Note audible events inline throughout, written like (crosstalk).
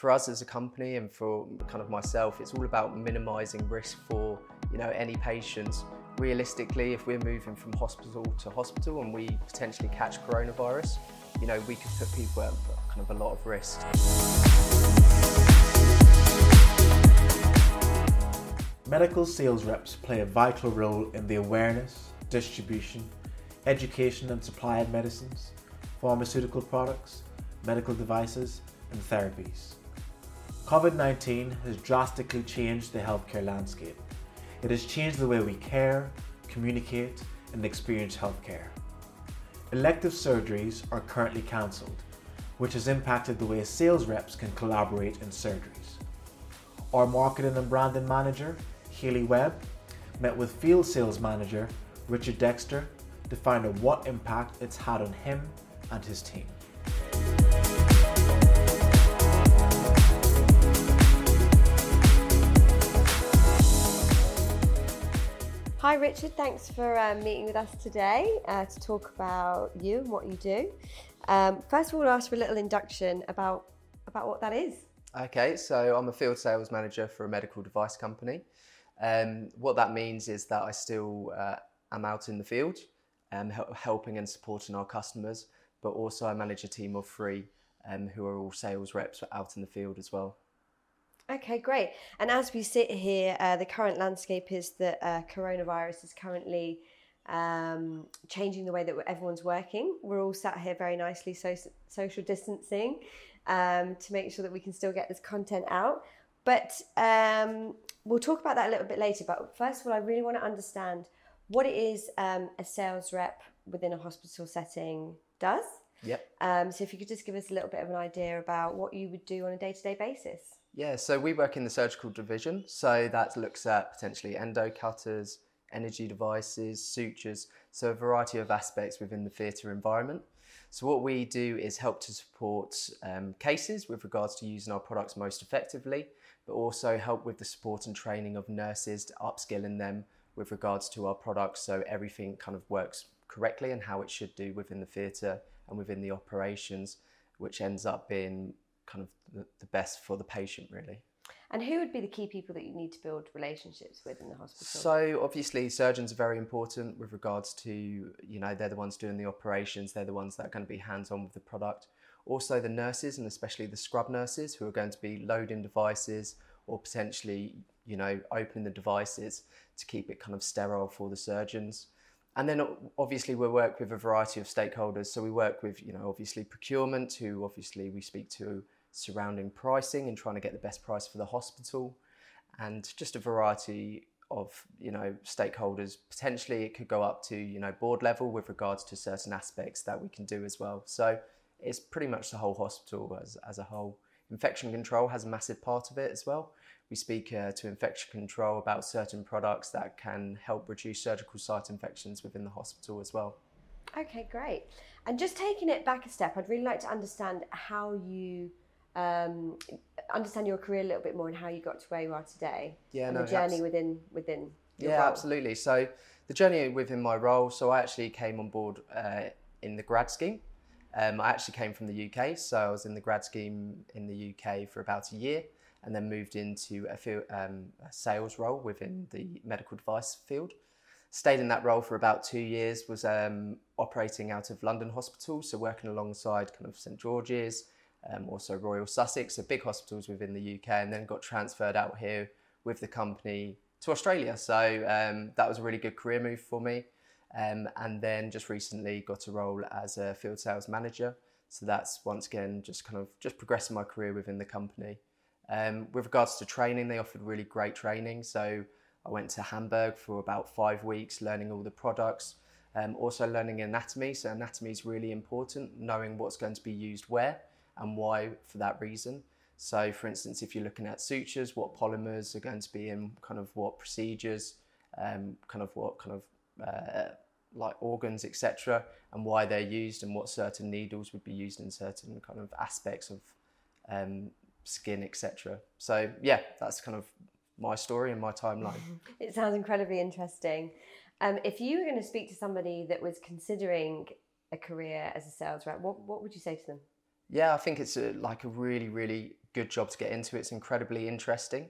for us as a company and for kind of myself, it's all about minimizing risk for you know any patients. Realistically, if we're moving from hospital to hospital and we potentially catch coronavirus, you know we could put people at kind of a lot of risk. Medical sales reps play a vital role in the awareness, distribution, education and supply of medicines, pharmaceutical products, medical devices, and therapies. COVID 19 has drastically changed the healthcare landscape. It has changed the way we care, communicate, and experience healthcare. Elective surgeries are currently cancelled, which has impacted the way sales reps can collaborate in surgeries. Our marketing and branding manager, Haley Webb, met with field sales manager Richard Dexter to find out what impact it's had on him and his team. Hi, Richard. Thanks for um, meeting with us today uh, to talk about you and what you do. Um, first of all, I'll ask for a little induction about about what that is. Okay, so I'm a field sales manager for a medical device company. Um, what that means is that I still uh, am out in the field, um, helping and supporting our customers, but also I manage a team of three um, who are all sales reps out in the field as well. Okay, great. And as we sit here, uh, the current landscape is that uh, coronavirus is currently um, changing the way that everyone's working. We're all sat here very nicely, so social distancing, um, to make sure that we can still get this content out. But um, we'll talk about that a little bit later. But first of all, I really want to understand what it is um, a sales rep within a hospital setting does. Yep. Um, so if you could just give us a little bit of an idea about what you would do on a day-to-day basis. Yeah, so we work in the surgical division. So that looks at potentially endo cutters, energy devices, sutures, so a variety of aspects within the theatre environment. So what we do is help to support um, cases with regards to using our products most effectively, but also help with the support and training of nurses to upskilling them with regards to our products so everything kind of works correctly and how it should do within the theatre and within the operations, which ends up being kind of the, the best for the patient, really. And who would be the key people that you need to build relationships with in the hospital? So obviously surgeons are very important with regards to, you know, they're the ones doing the operations, they're the ones that are going to be hands-on with the product. Also the nurses and especially the scrub nurses who are going to be loading devices or potentially, you know, opening the devices to keep it kind of sterile for the surgeons. And then obviously we work with a variety of stakeholders. So we work with, you know, obviously procurement, who obviously we speak to surrounding pricing and trying to get the best price for the hospital, and just a variety of you know stakeholders. Potentially, it could go up to you know board level with regards to certain aspects that we can do as well. So it's pretty much the whole hospital as as a whole. Infection control has a massive part of it as well. We speak uh, to infection control about certain products that can help reduce surgical site infections within the hospital as well. Okay, great. And just taking it back a step, I'd really like to understand how you um, understand your career a little bit more and how you got to where you are today. Yeah, and no, the journey within within. yeah, role. absolutely. So the journey within my role. So I actually came on board uh, in the grad scheme. Um, I actually came from the UK, so I was in the grad scheme in the UK for about a year, and then moved into a, field, um, a sales role within the medical device field. Stayed in that role for about two years. Was um, operating out of London Hospital, so working alongside kind of St George's, um, also Royal Sussex, so big hospitals within the UK, and then got transferred out here with the company to Australia. So um, that was a really good career move for me. Um, and then just recently got a role as a field sales manager. So that's once again just kind of just progressing my career within the company. Um, with regards to training, they offered really great training. So I went to Hamburg for about five weeks, learning all the products. Um, also learning anatomy. So anatomy is really important, knowing what's going to be used where and why for that reason. So, for instance, if you're looking at sutures, what polymers are going to be in kind of what procedures, um, kind of what kind of uh, like organs, etc., and why they're used, and what certain needles would be used in certain kind of aspects of um, skin, etc. So, yeah, that's kind of my story and my timeline. (laughs) It sounds incredibly interesting. Um, if you were going to speak to somebody that was considering a career as a sales rep, what, what would you say to them? Yeah, I think it's a, like a really, really good job to get into. It's incredibly interesting.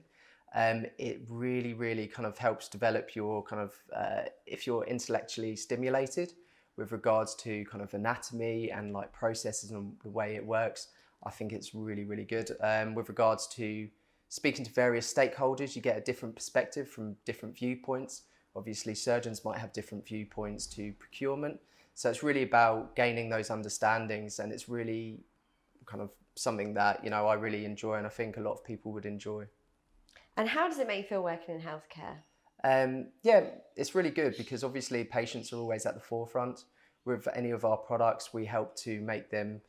Um, it really, really kind of helps develop your kind of, uh, if you're intellectually stimulated with regards to kind of anatomy and like processes and the way it works, I think it's really, really good. Um, with regards to speaking to various stakeholders, you get a different perspective from different viewpoints. Obviously, surgeons might have different viewpoints to procurement. So it's really about gaining those understandings, and it's really kind of something that you know I really enjoy, and I think a lot of people would enjoy. And how does it make you feel working in healthcare? Um, yeah, it's really good because obviously patients are always at the forefront. With any of our products, we help to make them,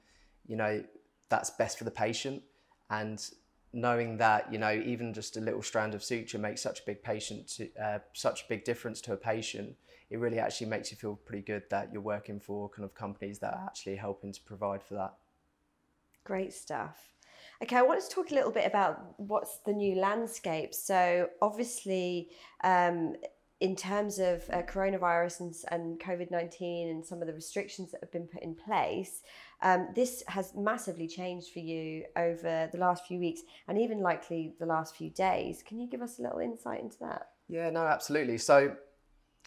you know, that's best for the patient. And knowing that, you know, even just a little strand of suture makes such a big patient, to, uh, such a big difference to a patient, it really actually makes you feel pretty good that you're working for kind of companies that are actually helping to provide for that. Great stuff. Okay, I want to talk a little bit about what's the new landscape. So, obviously, um, in terms of uh, coronavirus and, and COVID 19 and some of the restrictions that have been put in place, um, this has massively changed for you over the last few weeks and even likely the last few days. Can you give us a little insight into that? Yeah, no, absolutely. So,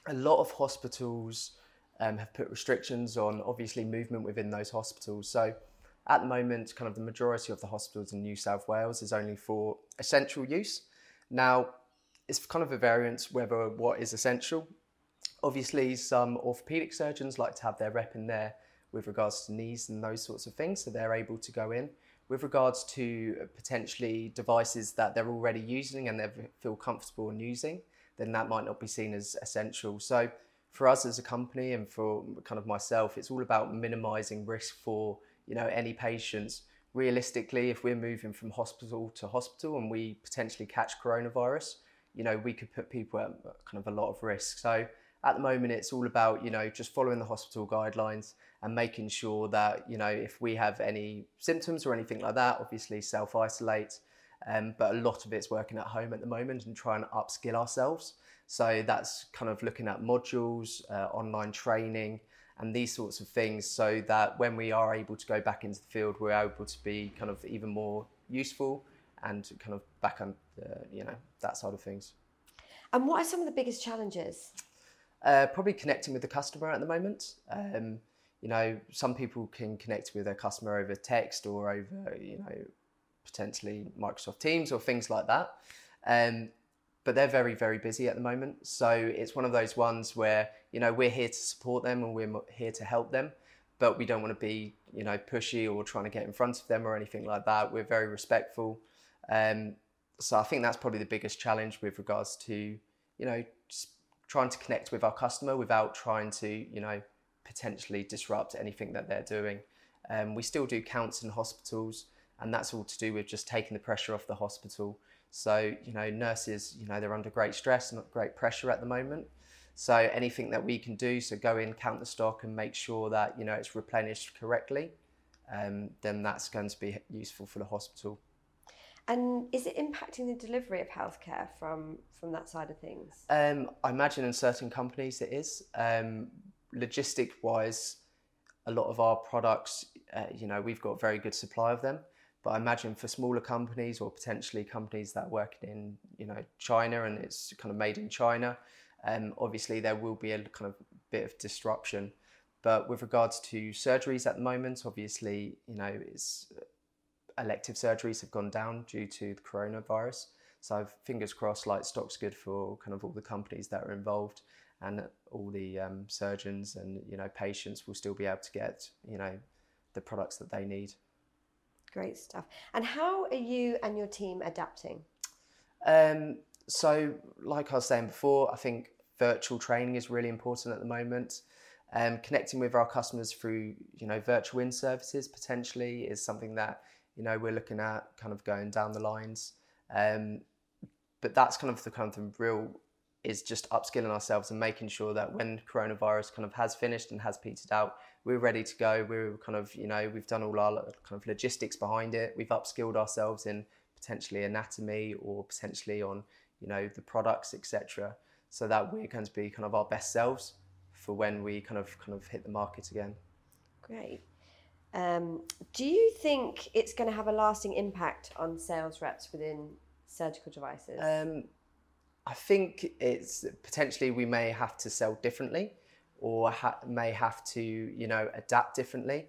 a lot of hospitals um, have put restrictions on obviously movement within those hospitals. So, at the moment, kind of the majority of the hospitals in New South Wales is only for essential use. Now, it's kind of a variance whether what is essential. Obviously, some orthopedic surgeons like to have their rep in there with regards to knees and those sorts of things, so they're able to go in. With regards to potentially devices that they're already using and they feel comfortable in using, then that might not be seen as essential. So, for us as a company and for kind of myself, it's all about minimizing risk for you know any patients. Realistically if we're moving from hospital to hospital and we potentially catch coronavirus you know we could put people at kind of a lot of risk. So at the moment it's all about you know just following the hospital guidelines and making sure that you know if we have any symptoms or anything like that obviously self isolate um, but a lot of it's working at home at the moment and trying to upskill ourselves. So that's kind of looking at modules uh, online training and these sorts of things so that when we are able to go back into the field, we're able to be kind of even more useful and kind of back on, uh, you know, that side of things. And what are some of the biggest challenges? Uh, probably connecting with the customer at the moment. Um, you know, some people can connect with their customer over text or over, you know, potentially Microsoft Teams or things like that. Um, but they're very very busy at the moment. So it's one of those ones where you know we're here to support them and we're here to help them but we don't want to be you know pushy or trying to get in front of them or anything like that. We're very respectful. Um, so i think that's probably the biggest challenge with regards to you know trying to connect with our customer without trying to you know potentially disrupt anything that they're doing. Um, we still do counts in hospitals and that's all to do with just taking the pressure off the hospital so, you know, nurses, you know, they're under great stress and great pressure at the moment. So anything that we can do, so go in, count the stock and make sure that, you know, it's replenished correctly, um, then that's going to be useful for the hospital. And is it impacting the delivery of healthcare from, from that side of things? Um, I imagine in certain companies it is. Um, logistic wise, a lot of our products, uh, you know, we've got a very good supply of them. But I imagine for smaller companies or potentially companies that are working in you know China and it's kind of made in China, um, obviously there will be a kind of bit of disruption. But with regards to surgeries at the moment, obviously you know it's elective surgeries have gone down due to the coronavirus. So fingers crossed, like stock's good for kind of all the companies that are involved, and all the um, surgeons and you know patients will still be able to get you know the products that they need. Great stuff. And how are you and your team adapting? Um, so, like I was saying before, I think virtual training is really important at the moment. Um, connecting with our customers through, you know, virtual in services potentially is something that you know we're looking at, kind of going down the lines. Um, but that's kind of the kind of the real is just upskilling ourselves and making sure that when coronavirus kind of has finished and has petered out, we're ready to go. We're kind of, you know, we've done all our kind of logistics behind it. We've upskilled ourselves in potentially anatomy or potentially on, you know, the products, etc. So that we're going to be kind of our best selves for when we kind of kind of hit the market again. Great. Um, do you think it's going to have a lasting impact on sales reps within surgical devices? Um, I think it's potentially we may have to sell differently, or ha- may have to you know adapt differently.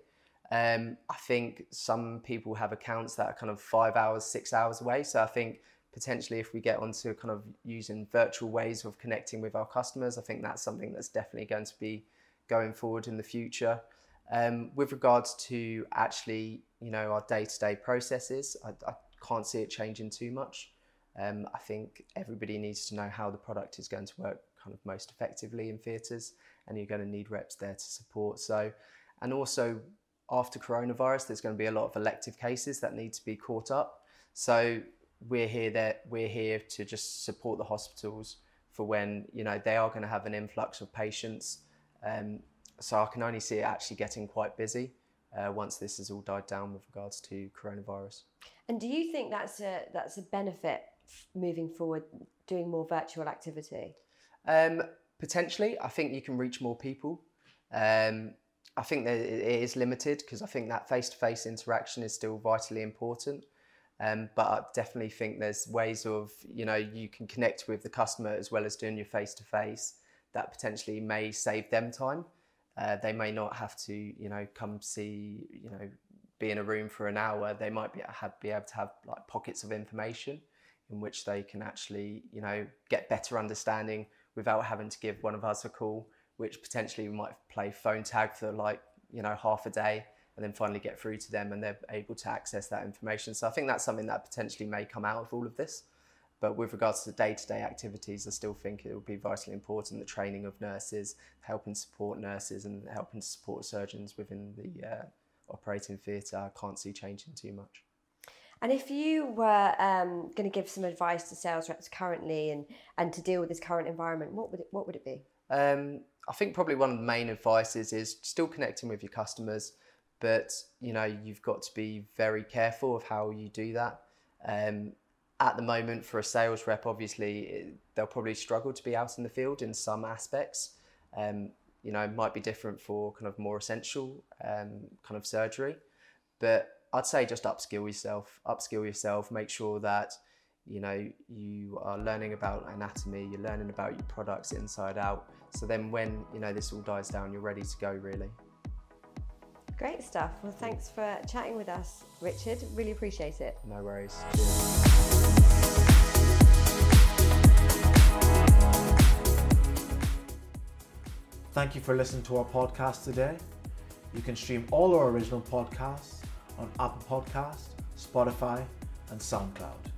Um, I think some people have accounts that are kind of five hours, six hours away. So I think potentially if we get onto kind of using virtual ways of connecting with our customers, I think that's something that's definitely going to be going forward in the future. Um, with regards to actually, you know, our day-to-day processes, I, I can't see it changing too much. Um, I think everybody needs to know how the product is going to work kind of most effectively in theatres, and you're going to need reps there to support. So, and also after coronavirus, there's going to be a lot of elective cases that need to be caught up. So we're here that we're here to just support the hospitals for when you know they are going to have an influx of patients. Um, so I can only see it actually getting quite busy uh, once this has all died down with regards to coronavirus. And do you think that's a that's a benefit moving forward, doing more virtual activity? Um, potentially, I think you can reach more people. Um, I think that it is limited because I think that face to face interaction is still vitally important. Um, but I definitely think there's ways of, you know, you can connect with the customer as well as doing your face to face that potentially may save them time. Uh, they may not have to, you know, come see, you know, be in a room for an hour. They might be, have, be able to have like pockets of information in which they can actually, you know, get better understanding without having to give one of us a call which potentially we might play phone tag for like you know half a day and then finally get through to them and they're able to access that information. So I think that's something that potentially may come out of all of this. But with regards to day-to-day activities, I still think it will be vitally important the training of nurses, helping support nurses and helping support surgeons within the uh, operating theatre. I can't see changing too much. And if you were um, going to give some advice to sales reps currently and, and to deal with this current environment, what would it, what would it be? Um, I think probably one of the main advices is still connecting with your customers, but you know you've got to be very careful of how you do that. Um, at the moment, for a sales rep, obviously they'll probably struggle to be out in the field in some aspects. Um, you know, might be different for kind of more essential um, kind of surgery, but I'd say just upskill yourself, upskill yourself, make sure that you know you are learning about anatomy you're learning about your products inside out. So then when you know this all dies down you're ready to go really. Great stuff. Well thanks for chatting with us richard. Really appreciate it. No worries. Thank you for listening to our podcast today. You can stream all our original podcasts on Apple Podcasts, Spotify, and SoundCloud.